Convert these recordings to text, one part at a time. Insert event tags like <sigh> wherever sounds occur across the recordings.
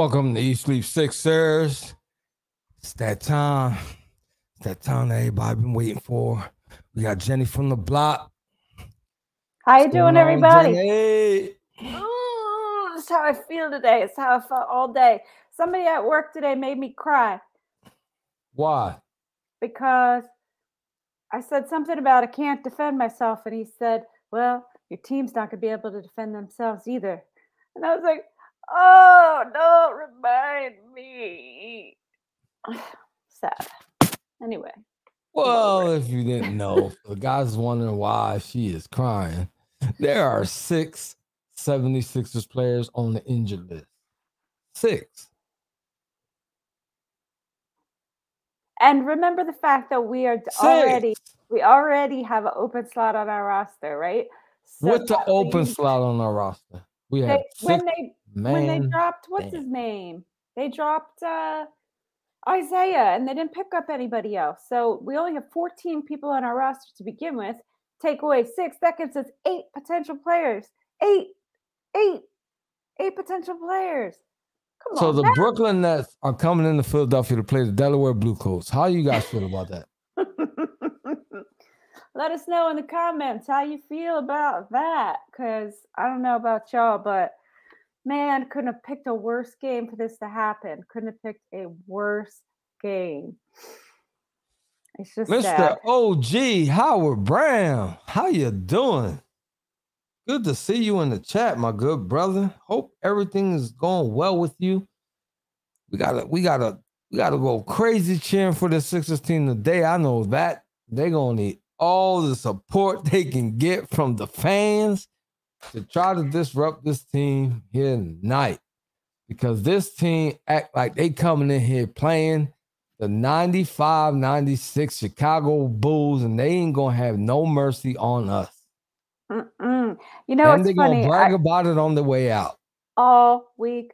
Welcome to Eat Sleep Sixers. It's that time. It's that time that everybody been waiting for. We got Jenny from the block. How you doing, everybody? Jenny? Mm, That's how I feel today. It's how I felt all day. Somebody at work today made me cry Why? because I said something about I can't defend myself, and he said, "Well, your team's not going to be able to defend themselves either." And I was like, "Oh, don't remind me." <sighs> Sad. Anyway, Well, if you didn't know, the guy's wondering why she is crying. There are six 76ers players on the injured list. Six. and remember the fact that we are Six. already we already have an open slot on our roster, right? So With the open slot on our roster. We have they, when they when they dropped what's man. his name they dropped uh isaiah and they didn't pick up anybody else so we only have 14 people on our roster to begin with take away six that gives us eight potential players eight eight eight potential players come So on the now. Brooklyn Nets are coming into Philadelphia to play the Delaware Blue Coats. How you guys feel about that? <laughs> let us know in the comments how you feel about that because i don't know about y'all but man couldn't have picked a worse game for this to happen couldn't have picked a worse game it's just Mr. sad. OG Howard Brown, how you doing? Good to see you in the chat, my good brother. Hope everything is going well with you. We gotta, we gotta, we gotta go crazy cheering for the Sixers team today. I know that they're gonna need all the support they can get from the fans to try to disrupt this team here tonight. Because this team act like they coming in here playing the 95 96 Chicago Bulls, and they ain't gonna have no mercy on us. Mm-mm. you know and it's they're funny gonna brag I- about it on the way out. all week,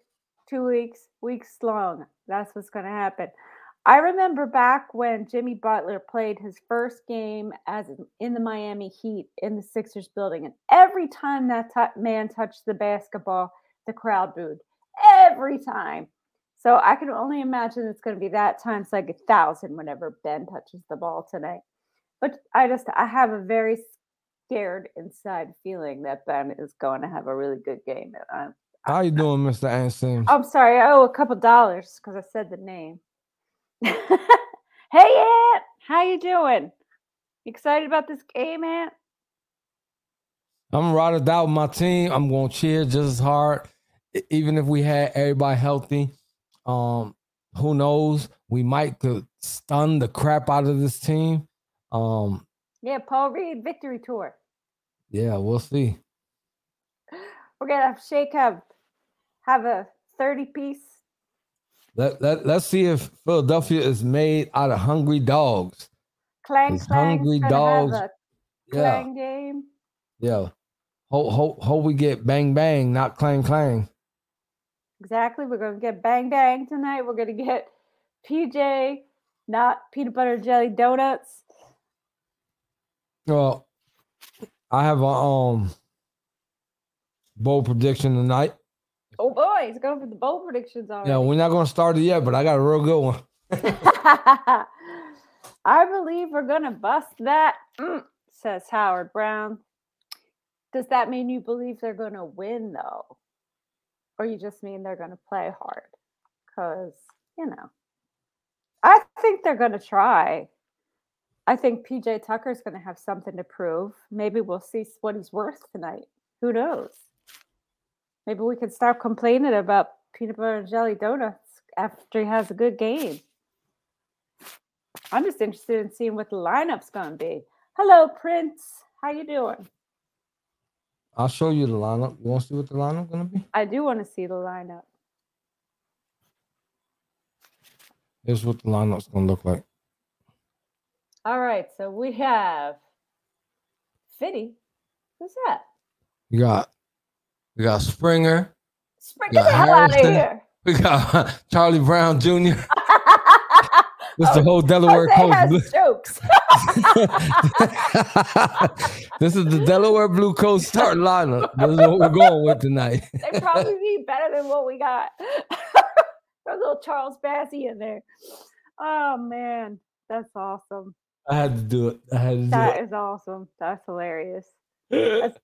two weeks, weeks long. That's what's going to happen. I remember back when Jimmy Butler played his first game as in- the Miami Heat in the Sixers building, and every time that t- man touched the basketball, the crowd booed. Every time. So I can only imagine it's going to be that times like a thousand whenever Ben touches the ball tonight. But I just I have a very scared inside feeling that Ben is going to have a really good game. and I'm How you doing, Mr. Anson? I'm sorry, I owe a couple dollars because I said the name. <laughs> hey Aunt, how you doing? Excited about this game, Aunt? I'm or die with my team. I'm gonna cheer just as hard, even if we had everybody healthy. Um, who knows? We might could stun the crap out of this team. Um, Yeah, Paul Reed victory tour. yeah, we'll see. <gasps> We're gonna have Shake up, have a 30 piece. Let, let, let's see if Philadelphia is made out of hungry dogs. Clang Clang. hungry dogs. Yeah, clang game. yeah. Hope, hope, hope we get bang bang, not clang clang. Exactly. We're gonna get Bang Bang tonight. We're gonna get PJ, not peanut butter jelly donuts. Well, I have a um bold prediction tonight. Oh boy, he's going for the bowl predictions already. Yeah, we're not gonna start it yet, but I got a real good one. <laughs> I believe we're gonna bust that, mm, says Howard Brown. Does that mean you believe they're gonna win though? Or you just mean they're gonna play hard? Because, you know, I think they're gonna try. I think PJ Tucker's gonna have something to prove. Maybe we'll see what he's worth tonight. Who knows? Maybe we can stop complaining about peanut butter and jelly donuts after he has a good game. I'm just interested in seeing what the lineup's going to be. Hello, Prince. How you doing? I'll show you the lineup. You want to see what the lineup gonna be? I do want to see the lineup. Here's what the lineup's gonna look like. All right, so we have Fitty. Who's that? You got we got Springer. Spring Yeah, get the hell out of here. We got <laughs> Charlie Brown Jr. <laughs> This Oh, the whole Delaware Jose Coast. jokes. <laughs> this is the Delaware Blue Coats start lineup. This is what we're going with tonight. they probably be better than what we got. There's A little Charles Bassey in there. Oh man, that's awesome. I had to do it. I had to do it. That is awesome. That's hilarious. That's-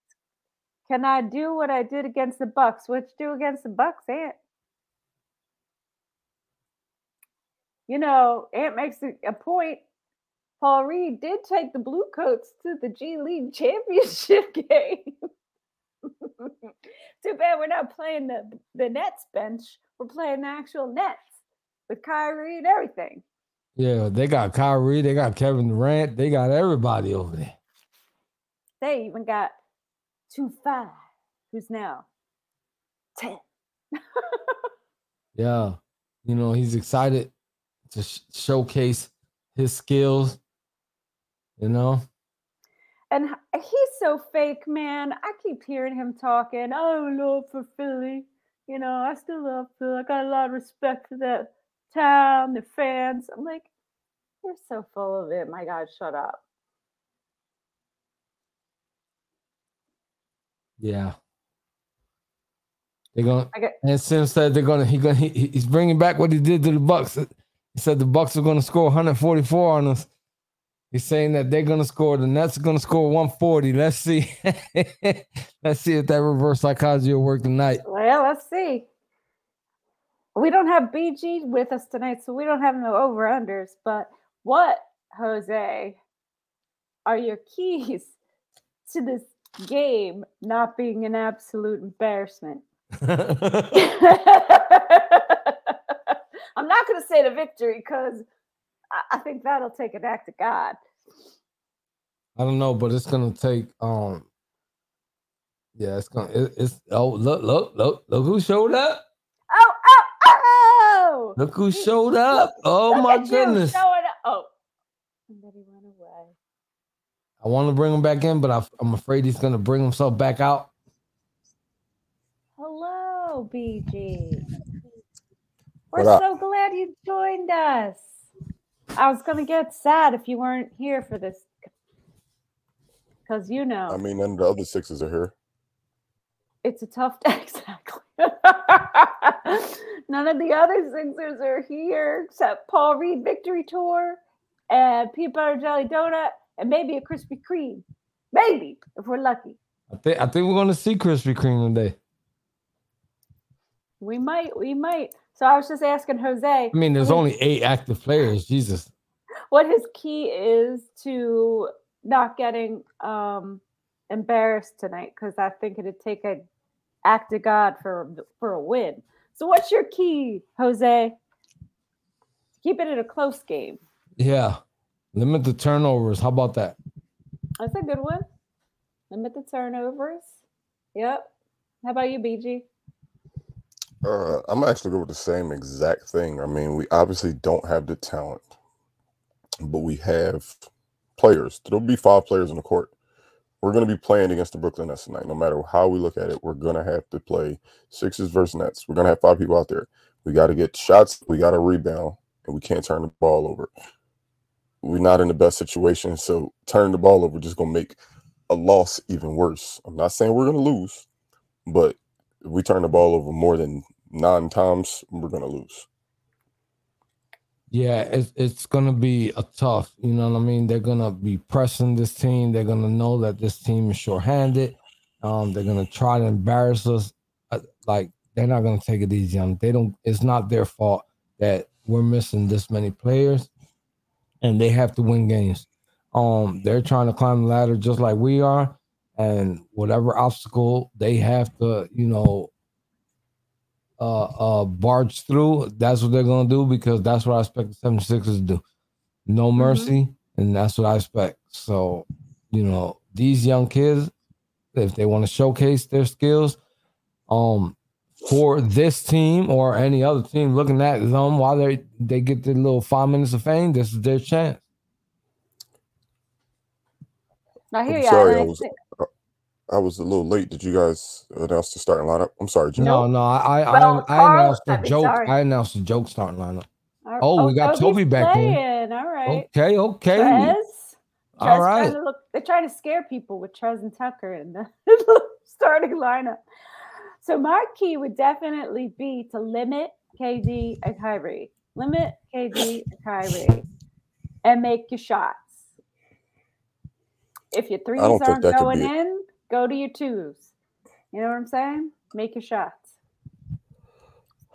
Can I do what I did against the Bucks? What you do against the Bucks, Ant? You know, Ant makes a, a point. Paul Reed did take the Blue Coats to the G League <laughs> championship game. <laughs> Too bad we're not playing the the Nets bench. We're playing the actual Nets with Kyrie and everything. yeah, they got Kyrie, they got Kevin Durant, they got everybody over there. They even got two five, who's now ten. Yeah, you know he's excited to sh- showcase his skills. You know, And he's so fake, man. I keep hearing him talking. Oh, love for Philly. You know, I still love Philly. I got a lot of respect for that town, the fans. I'm like, you're so full of it. My God, shut up. Yeah. They're gonna. I get- and Sim said they're gonna. He gonna. He, he's bringing back what he did to the Bucks. He said the Bucks are gonna score 144 on us. He's saying that they're gonna score. The Nets are gonna score 140. Let's see. <laughs> Let's see if that reverse psychology will work tonight. Well, let's see. We don't have BG with us tonight, so we don't have no over unders. But what, Jose, are your keys <laughs> to this game not being an absolute embarrassment? <laughs> I'm not going to say the victory because I, I think that'll take an act of God. I don't know, but it's gonna take. Um. Yeah, it's gonna. It, it's. Oh, look, look, look, look who showed up. Oh, oh, oh! Look who showed up. Oh Look my goodness. showing up. Oh, somebody went away. I want to bring him back in, but I, I'm afraid he's gonna bring himself back out. Hello, BG. We're so glad you joined us. I was gonna get sad if you weren't here for this, because you know I mean, none of the other sixes are here. it's a tough day, <laughs> exactly. None of the other Sixers are here except Paul Reed Victory Tour and Peanut Butter Jelly Donut and maybe a Krispy Kreme. Maybe if we're lucky. I think. I think we're gonna see Krispy Kreme today. We might, we might. So I was just asking Jose I mean, there's Wait. only eight active players. Jesus. what his key is to not getting um embarrassed tonight because I think it'd take a act of God for for a win. So what's your key, Jose? Keep it in a close game. Yeah. Limit the turnovers. How about that? That's a good one. Limit the turnovers. Yep. How about you, BG? Uh, I'm actually going with the same exact thing. I mean, we obviously don't have the talent, but we have players. There'll be five players on the court. We're going to be playing against the Brooklyn Nets tonight. No matter how we look at it, we're going to have to play Sixers versus Nets. We're going to have five people out there. We got to get shots. We got to rebound, and we can't turn the ball over. We're not in the best situation, so turning the ball over just to make a loss even worse. I'm not saying we're to lose, but if we turn the ball over more than nine times, we're to lose. Yeah, it's it's gonna be a tough. You know what I mean? They're gonna be pressing this team. They're gonna know that this team is shorthanded. Um, they're gonna try to embarrass us. Uh, Like they're not gonna take it easy on. They don't. It's not their fault that we're missing this many players, and they have to win games. Um, they're trying to climb the ladder just like we are, and whatever obstacle they have to, you know, uh, uh, barge through, that's what they're gonna do because that's what I expect the 76ers to do. No mercy, and that's what I expect. So, you know, these young kids, if they want to showcase their skills, um, for this team or any other team looking at them while they they get their little five minutes of fame, this is their chance. I hear I'm you. sorry, I was I was a little late. Did you guys announce the starting lineup? I'm sorry, Jim. No, no, I I, Well, I, I announced the joke. sorry. I announced the joke starting lineup. Oh, we got oh, Toby's Toby back in. All right. Okay, okay, Trez. all Trez right. trying to look, they're trying to scare people with Trez and Tucker in the <laughs> starting lineup. So my key would definitely be to limit KD and Kyrie. Limit KD and Kyrie and make your shots. If your threes aren't going be- in, go to your twos. You know what I'm saying? Make your shots.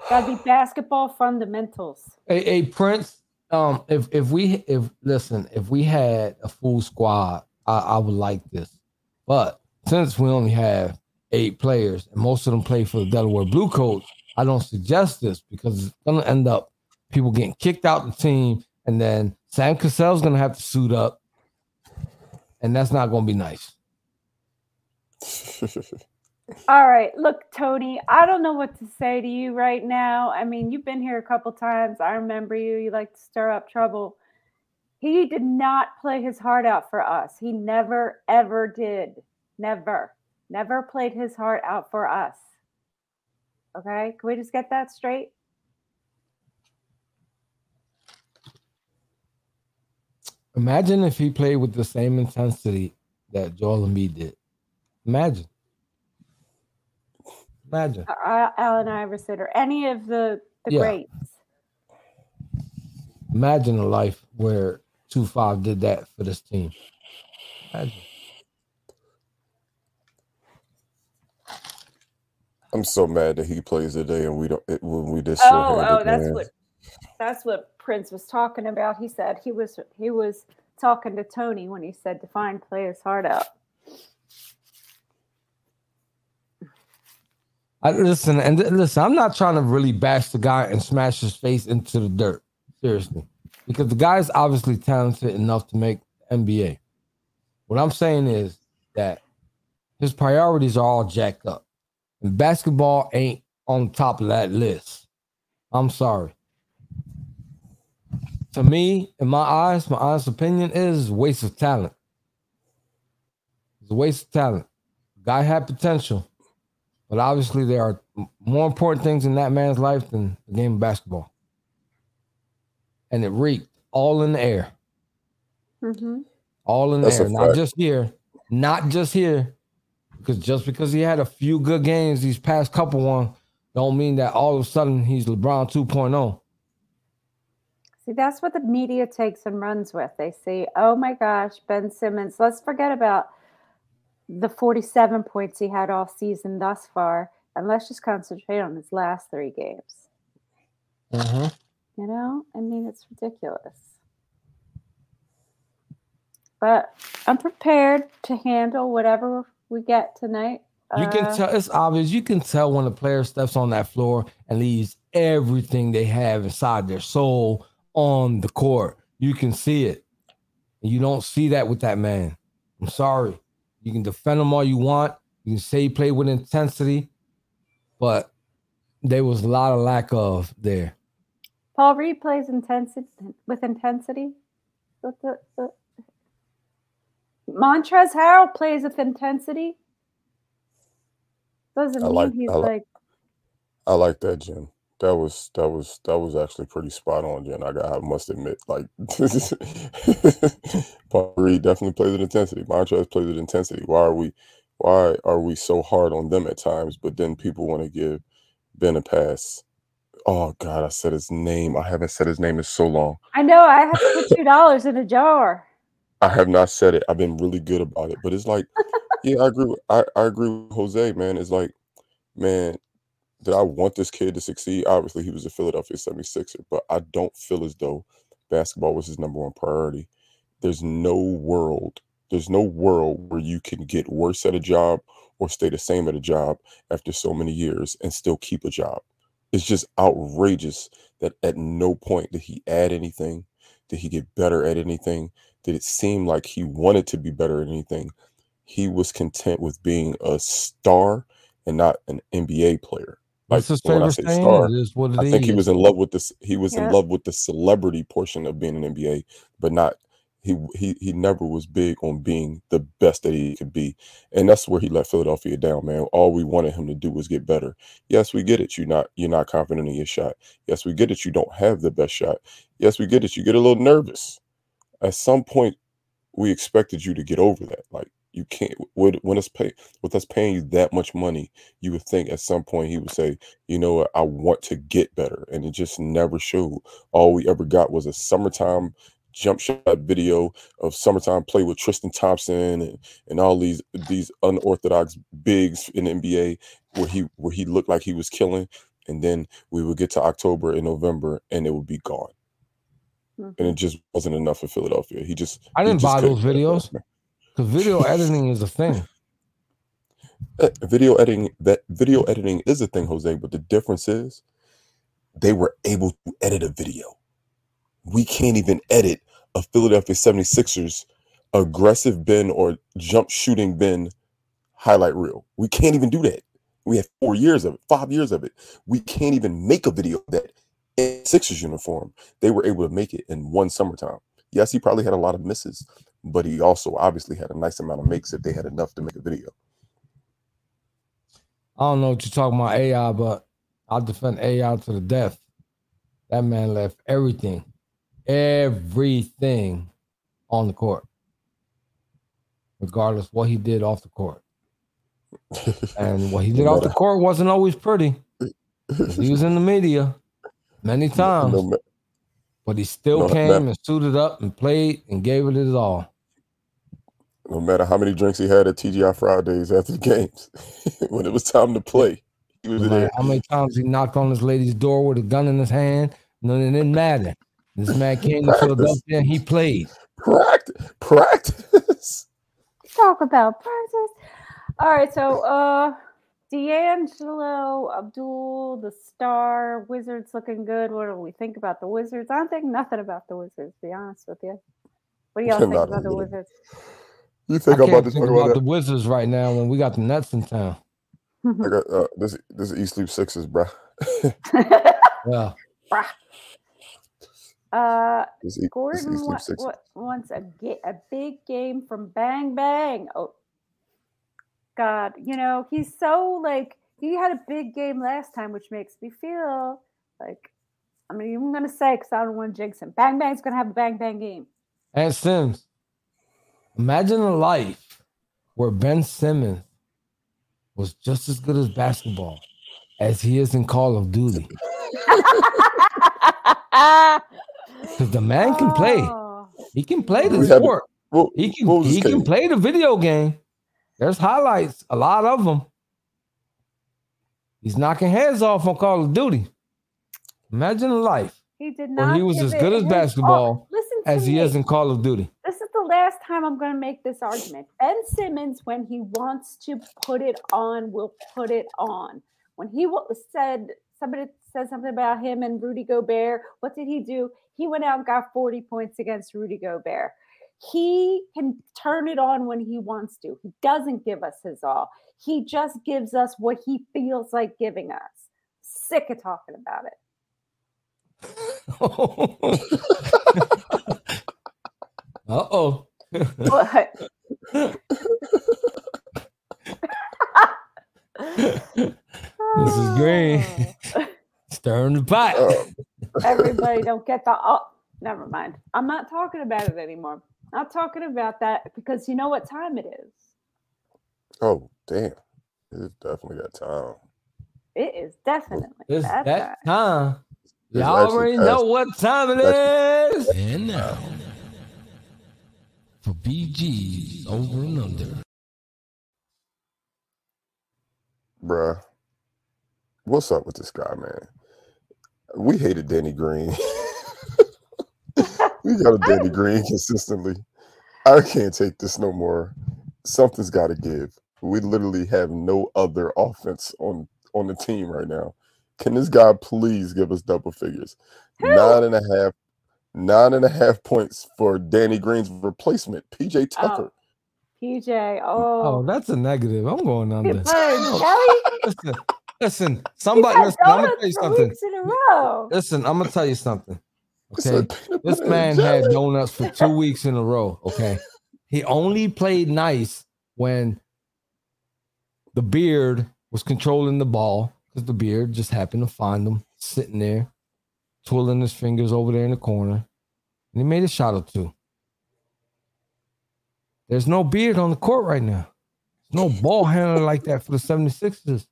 Gotta be basketball fundamentals. Hey, hey Prince. Um, if if we if listen, if we had a full squad, I, I would like this. But since we only have eight players and most of them play for the Delaware Blue Coats, I don't suggest this because it's gonna end up people getting kicked out the team, and then Sam Cassell's gonna have to suit up, and that's not gonna be nice. <laughs> All right, look, Tony, I don't know what to say to you right now. I mean, you've been here a couple times. I remember you. You like to stir up trouble. He did not play his heart out for us. He never, ever did. Never, never played his heart out for us. Okay, can we just get that straight? Imagine if he played with the same intensity that Joel Embiid did. Imagine. Imagine. Uh, Allen Iverson or any of the the Yeah. greats. Imagine a life where two five did that for this team. Imagine. I'm so mad that he plays today and we don't it, when we just Oh, oh, that's man. what that's what Prince was talking about. He said he was he was talking to Tony when he said define play his heart out. I, listen, and listen, I'm not trying to really bash the guy and smash his face into the dirt. Seriously. Because the guy's obviously talented enough to make NBA. What I'm saying is that his priorities are all jacked up. And basketball ain't on top of that list. I'm sorry. To me, in my eyes, my honest opinion is waste of talent. It's a waste of talent. Guy had potential. But obviously, there are more important things in that man's life than the game of basketball. And it reeked all in the air, Mm-hmm. all in the That's air, not just here, not just here. Because just because he had a few good games these past couple one, don't mean that all of a sudden he's LeBron oh. 2.0. See, that's what the media takes and runs with. They say, "Oh my gosh, Ben Simmons." Let's forget about the 47 points he had all season thus far, and let's just concentrate on his last three games. Mm-hmm. You know, I mean, it's ridiculous. But I'm prepared to handle whatever we get tonight. You can Uh, tell it's obvious. You can tell when a player steps on that floor and leaves everything they have inside their soul on the court. You can see it. And you don't see that with that man. I'm sorry. You can defend him all you want. You can say he played with intensity, but there was a lot of lack of there. Paul Reed plays intensity with intensity. The- Montrez Harrell plays with intensity. Doesn't I mean like- he's I like- like I like that, Jen. That was that was that was actually pretty spot on, Jen. I got I must admit, like <laughs> Paul Reed definitely plays with intensity. Montrez plays with intensity. Why are we why are we so hard on them at times? But then people want to give Ben a pass. Oh God, I said his name. I haven't said his name in so long. I know I have to put two dollars in a jar. I have not said it. I've been really good about it. But it's like, yeah, I agree. With, I, I agree with Jose, man. It's like, man, did I want this kid to succeed? Obviously, he was a Philadelphia 76er, but I don't feel as though basketball was his number one priority. There's no world, there's no world where you can get worse at a job or stay the same at a job after so many years and still keep a job. It's just outrageous that at no point did he add anything. Did he get better at anything? Did it seem like he wanted to be better at anything? He was content with being a star and not an NBA player. Like What's his when I say star, It is what it I think he was in love with this. He was Yeah. in love with the celebrity portion of being an NBA, but not he he he never was big on being the best that he could be, and that's where he let Philadelphia down, man. All we wanted him to do was get better. Yes, we get it. You're not you're not confident in your shot. Yes, we get it. You don't have the best shot. Yes, we get it. You get a little nervous. At some point, we expected you to get over that. Like You can't with when it's pay with us paying you that much money, you would think at some point he would say, you know what, I want to get better. And it just never showed. All we ever got was a summertime jump shot video of summertime play with Tristan Thompson and, and all these these unorthodox bigs in the NBA where he where he looked like he was killing. And then we would get to October and November and it would be gone. Mhm. And it just wasn't enough for Philadelphia. He just I didn't just buy those videos. done. Because video editing is a thing. <laughs> Uh, video editing that video editing is a thing jose but the difference is they were able to edit a video we can't even edit a philadelphia 76ers aggressive Ben or jump shooting Ben highlight reel we can't even do that we have four years of it five years of it we can't even make a video that in sixers uniform they were able to make it in one summertime yes he probably had a lot of misses but he also obviously had a nice amount of makes if they had enough to make a video I don't know what you're talking about AI, but I'll defend AI to the death. That man left everything, everything on the court, regardless what he did off the court. <laughs> And what he did off the court wasn't always pretty. He was in the media many times, No ma- but he still no came matter- and suited up and played and gave it his all. no matter how many drinks he had at TGI Fridays after the games, <laughs> when it was time to play, he was Like, there. how many times he knocked on this lady's door with a gun in his hand? No, it didn't matter. This man came to Philadelphia and he played. Practice, practice. Talk about practice. All right, so uh D'Angelo, Abdul, the star, Wizards looking good. What do we think about the Wizards? I don't think nothing about the Wizards, to be honest with you. What do y'all <laughs> think about the. Wizards? You think I'm can't about to think about about the? Wizards right now when we got the Nets in town. <laughs> I got, uh, this this is Eat Sleep Sixers, bro. <laughs> Yeah. uh This is this is Gordon wa- wa- wants a ga- a big game from Bang Bang. Oh, God, you know he's so like he had a big game last time, which makes me feel like I mean I'm gonna say because I don't want to jinx him. Bang Bang's gonna have a Bang Bang game. And Sims. Imagine a life where Ben Simmons was just as good as basketball as he is in Call of Duty. Because <laughs> the man can play. Oh, He can play the sport. He can he can play the video game. There's highlights, a lot of them. He's knocking heads off on Call of Duty. Imagine a life he did where not. he was as good as all. basketball as he me. is in Call of Duty. this is the last time I'm going to make this argument. Ben Simmons, when he wants to put it on, will put it on. When he said somebody said something about him and Rudy Gobert, what did he do? He went out and got 40 points against Rudy Gobert. He can turn it on when he wants to. He doesn't give us his all. He just gives us what he feels like giving us. Sick of talking about it. <laughs> uh oh. What? <laughs> This is great. <laughs> Stirring the pot. Everybody don't get the oh never mind i'm not talking about it anymore not talking about that because you know what time it is oh damn, it's definitely that time. it is definitely It's that that time. time. It's Y'all already past- know what time it's is. And now, for BG's over and under. Bruh, what's up with this guy, man? We hated Danny Green. <laughs> we got a Danny Green <laughs> consistently. I can't take this no more. Something's got to give. We literally have no other offense on on the team right now. Can this guy please give us double figures? Who? Nine and a half, nine and a half points for Danny Green's replacement, PJ oh, Tucker. pj Oh, oh, that's a negative. I'm going He under. played No, Kelly. listen, listen. Somebody, had listen. I'm gonna tell you something. weeks in a row. Listen, I'm gonna tell you something. Okay, this man had donuts for two weeks in a row. Okay, he only played nice when the beard was controlling the ball because the beard just happened to find him sitting there, twirling his fingers over there in the corner, and he made a shot or two. There's no beard on the court right now. There's no ball handler like that for the 76ers.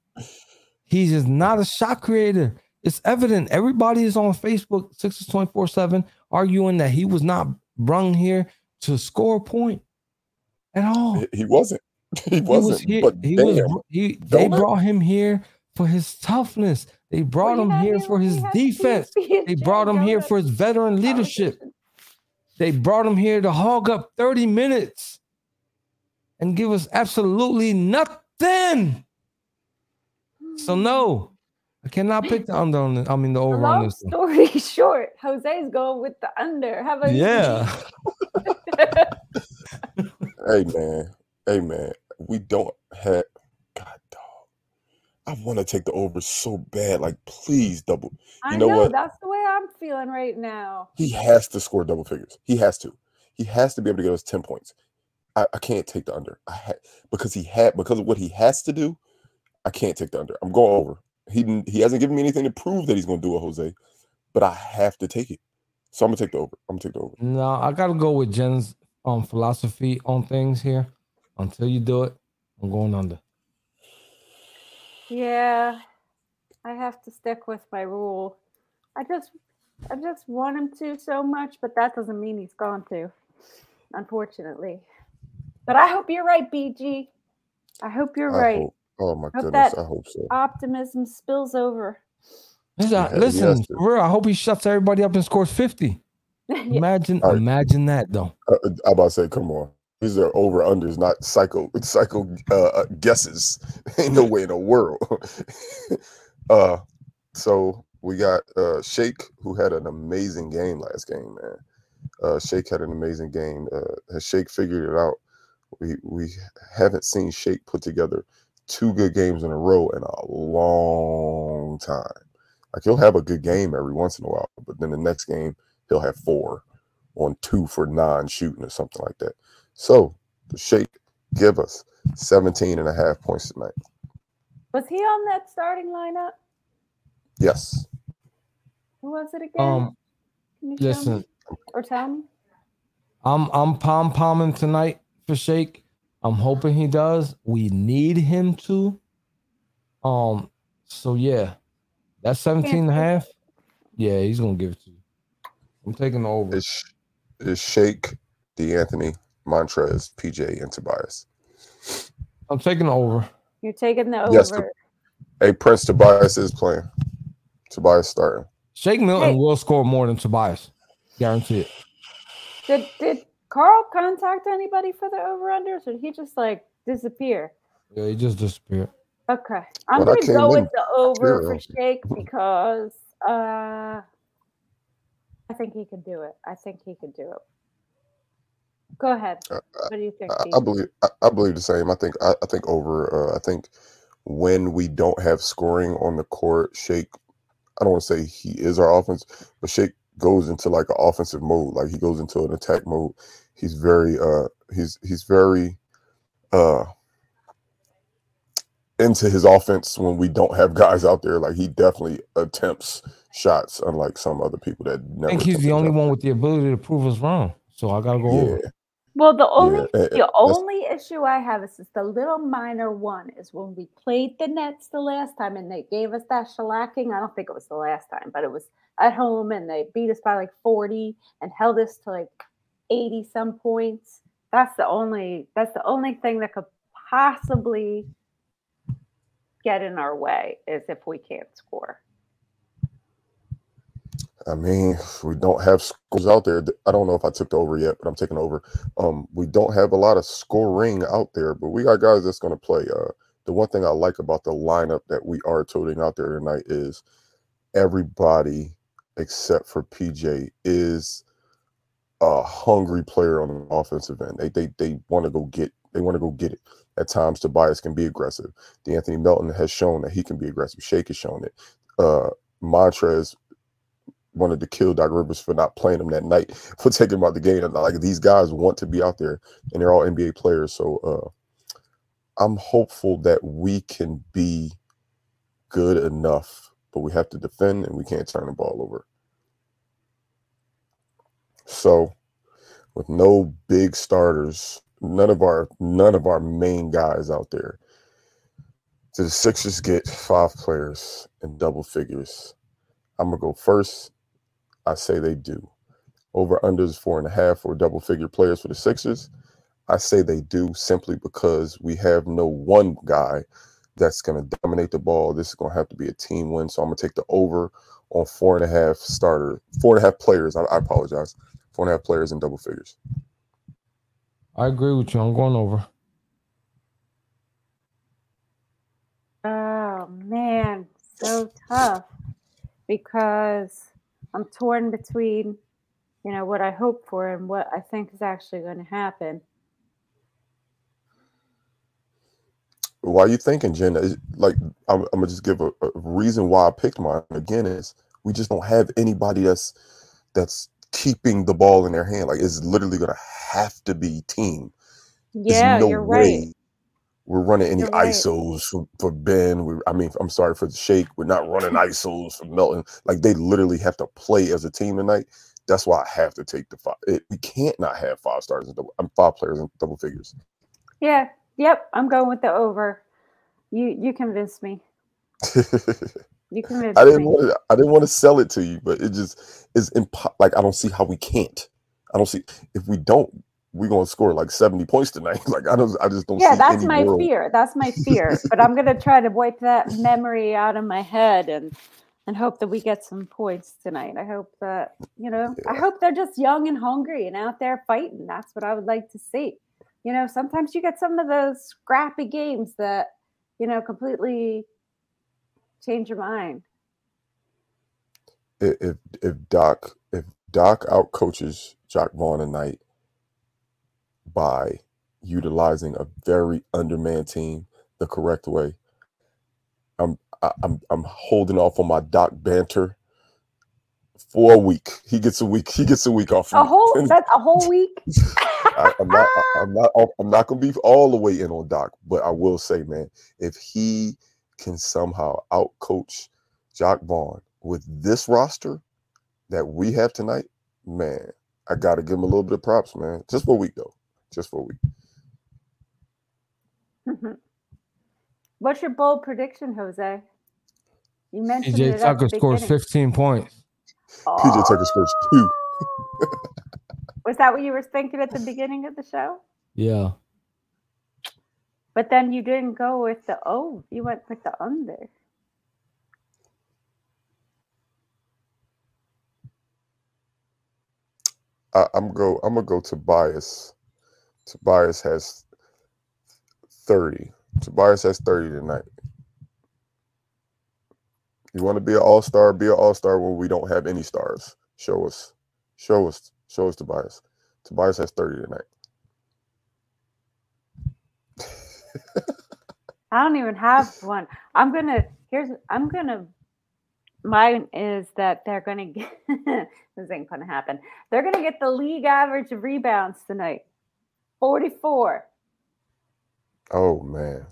He's just not a shot creator. It's evident. Everybody is on Facebook, Sixers 24 7, arguing that he was not brung here to score a point at all. He- He wasn't. <laughs> He He wasn't. was here. but He damn, was. He, they Don't I? brought him here for his toughness. They brought Well, him you here for his you defense. <laughs> They brought him here for his veteran leadership. They brought him here to hog up 30 minutes and give us absolutely nothing. So no, I cannot pick the under on the, I mean the over on Long this one. story <laughs> short, Jose's going with the under. How about you? Yeah. <laughs> Hey man, hey man, we don't have. God dog, I want to take the over so bad. Like, please double. I know know, what? that's the way I'm feeling right now. He has to score double figures. He has to. He has to be able to get us ten points. I, I can't take the under. I ha- because he had because of what he has to do. I can't take the under. I'm going over. He he hasn't given me anything to prove that he's going to do it, Jose. But I have to take it. So I'm gonna take the over. I'm gonna take the over. No, I gotta go with Jen's um philosophy on things here. Until you do it, I'm going under. Yeah, I have to stick with my rule. I just, I just want him to so much, but that doesn't mean he's going to, unfortunately. But I hope you're right, BG. I hope you're I right. hope. Oh my Hope goodness, that- I hope so. Optimism spills over. Listen, Yeah, listen has for real, I hope he shuts everybody up and scores 50. <laughs> Imagine, All right. imagine that though. Uh, uh, I'm about to say, come on. These are over unders, not psycho <laughs> psycho uh, uh, guesses. <laughs> Ain't no way in the world. uh, so we got uh Shake, who had an amazing game last game, man. Uh, Shake had an amazing game. Uh, has Shake figured it out? We we haven't seen Shake put together two good games in a row in a long time. Like he'll have a good game every once in a while, but then the next game he'll have four on two for nine shooting or something like that. So the Shake give us 17 and a half points tonight. Was he on that starting lineup? Yes. Who was it again? Um, Can you show me? listen, or tell me. I'm I'm pom pomming tonight for Shake. I'm hoping he does. We need him to. Um, so yeah, that's 17 and a half. Yeah, he's gonna give it to you. I'm taking over. It's, it's Shake, De'Anthony, Montrez, PJ, and Tobias. I'm taking over. You're taking the over. Yes, the- Hey, Prince Tobias is playing. Tobias starting. Shake Milton Hey. will score more than Tobias. Guarantee it. Did did Carl contact anybody for the over unders or did he just like disappear? Yeah, he just disappeared. Okay. I'm Well, gonna go in with the over for. Shake because uh I think he can do it. I think he can do it. Go ahead. Uh, What do you think? I, I believe I, I believe the same. I think I, I think over. Uh, I think when we don't have scoring on the court, Shake. I don't want to say he is our offense, but Shake goes into like an offensive mode. Like he goes into an attack mode. He's very uh he's he's very uh into his offense when we don't have <laughs> guys out there. Like he definitely attempts shots, unlike some other people that never. I think he's the only one with the ability to prove us wrong. So I gotta go Yeah, over. Well, the only yeah. the that's- only issue I have is just the little minor one is when we played the Nets the last time and they gave us that shellacking. I don't think it was the last time, but it was at home and they beat us by like 40 and held us to like 80 some points. That's the only that's the only thing that could possibly get in our way is if we can't score. I mean, we don't have scores out there. I don't know if I took over yet, but I'm taking over. Um, we don't have a lot of scoring out there, but we got guys that's going to play. Uh, the one thing I like about the lineup that we are toting out there tonight is everybody except for PJ is a hungry player on the offensive end. They they they want to go get they want to go get it. At times, Tobias can be aggressive. Anthony Melton has shown that he can be aggressive. Shake has shown it. Uh, Montrez wanted to kill Doc Rivers for not playing him that night <laughs> for taking him out the game. Like these guys want to be out there, and they're all NBA players. So uh, I'm hopeful that we can be good enough, but we have to defend and we can't turn the ball over. So, with no big starters, none of our none of our main guys out there. So the Sixers get five players in double figures. I'm gonna go first. I say they do. Over unders four and a half for double figure players for the Sixers. I say they do simply because we have no one guy that's going to dominate the ball. This is going to have to be a team win. So I'm going to take the over on four and a half starter, four and a half players. I, I apologize. Four and a half players in double figures. I agree with you. I'm going over. Oh man, so tough because I'm torn between, you know, what I hope for and what I think is actually going to happen. Why are you thinking, Jen? Like, I'm, I'm gonna just give a, a reason why I picked mine. Again, is we just don't have anybody that's that's keeping the ball in their hand. Like, it's literally gonna have to be team. There's Yeah, no you're way right. we're running any right. ISOs for, for Ben. We, I mean, I'm sorry for the Shake. We're not running <laughs> ISOs for Melton. Like, they literally have to play as a team tonight. That's why I have to take the five. It, we can't not have five stars and double. I'm five players in double figures. Yeah. Yep. I'm going with the over. You you convinced me. <laughs> You convinced I didn't want to. I didn't want to sell it to you, but it just is impo- like I don't see how we can't. I don't see if we don't, we're gonna score like seventy points tonight. <laughs> like I don't. I just don't. Yeah, that's my world. fear. That's my fear. <laughs> but I'm gonna try to wipe that memory out of my head and and hope that we get some points tonight. I hope that you know. I hope they're just young and hungry and out there fighting. That's what I would like to see. You know, sometimes you get some of those scrappy games that you know completely change your mind. If if, if Doc if Doc out coaches Jacque Vaughn tonight by utilizing a very undermanned team the correct way, I'm I'm I'm holding off on my Doc banter for a week. He gets a week. He gets a week off. A me. whole <laughs> that's a whole week. <laughs> I, I'm not. I- I'm not. I'm not going to be all the way in on Doc, but I will say, man, if he can somehow outcoach Jacque Vaughn with this roster that we have tonight, man, I got to give him a little bit of props, man. Just for a week, though. Just for a week. Mm-hmm. What's your bold prediction, Jose? You mentioned it PJ at Tucker the scores beginning. 15 points. PJ Tucker scores two. <laughs> Was that what you were thinking at the beginning of the show? Yeah. But then you didn't go with the oh, you went with the under. I, I'm go. I'm gonna go to Tobias. Tobias has thirty. Tobias has thirty tonight. You want to be an all star? Be an all star when we don't have any stars. Show us. Show us. Show us Tobias. Tobias has thirty tonight. I don't even have one. I'm gonna here's I'm gonna mine is that they're gonna <laughs> get this ain't gonna happen. They're gonna get the league average of rebounds tonight. 44. Oh man.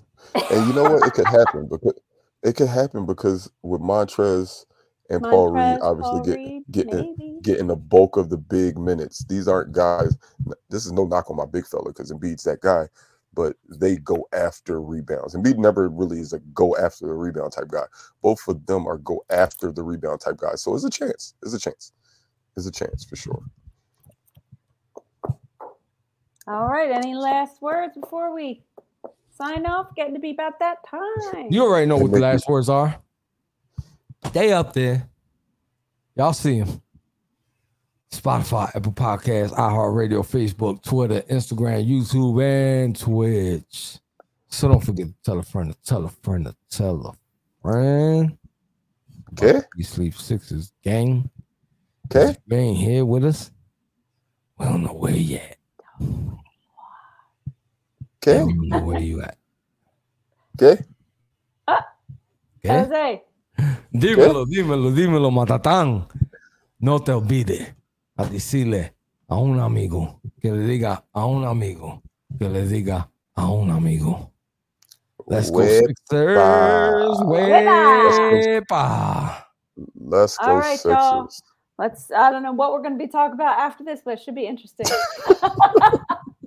And you know what? It could happen because it could happen because with Montrez and Paul Reed obviously Paul get, Reed, getting maybe. getting the bulk of the big minutes. These aren't guys. This is no knock on my big fella because Embiid's that guy, but they go after rebounds. And Embiid never really is a go after the rebound type guy. Both of them are go after the rebound type guys. So it's a chance. It's a chance. It's a chance for sure. All right. Any last words before we sign off? Getting to be about that time. You already know what the last words are. They up there. Y'all see them. Spotify, Apple Podcasts, iHeartRadio, Facebook, Twitter, Instagram, YouTube, and Twitch. So don't forget to tell a friend to tell a friend to tell a friend. Okay. Eat Sleep Sixers gang. Okay. If you ain't here with us. We don't know where you at. We Okay. don't know where you at. Okay. Okay? Jose. <laughs> Dímelo, dímelo, dímelo, Matatán. No te olvides a decirle a un amigo que le diga a un amigo que le diga a un amigo. Let's go Wepa. Sixers. Wepa. Let's go All right, Sixers. y'all. Let's I don't know what we're gonna be talking about after this, but it should be interesting. <laughs> <laughs>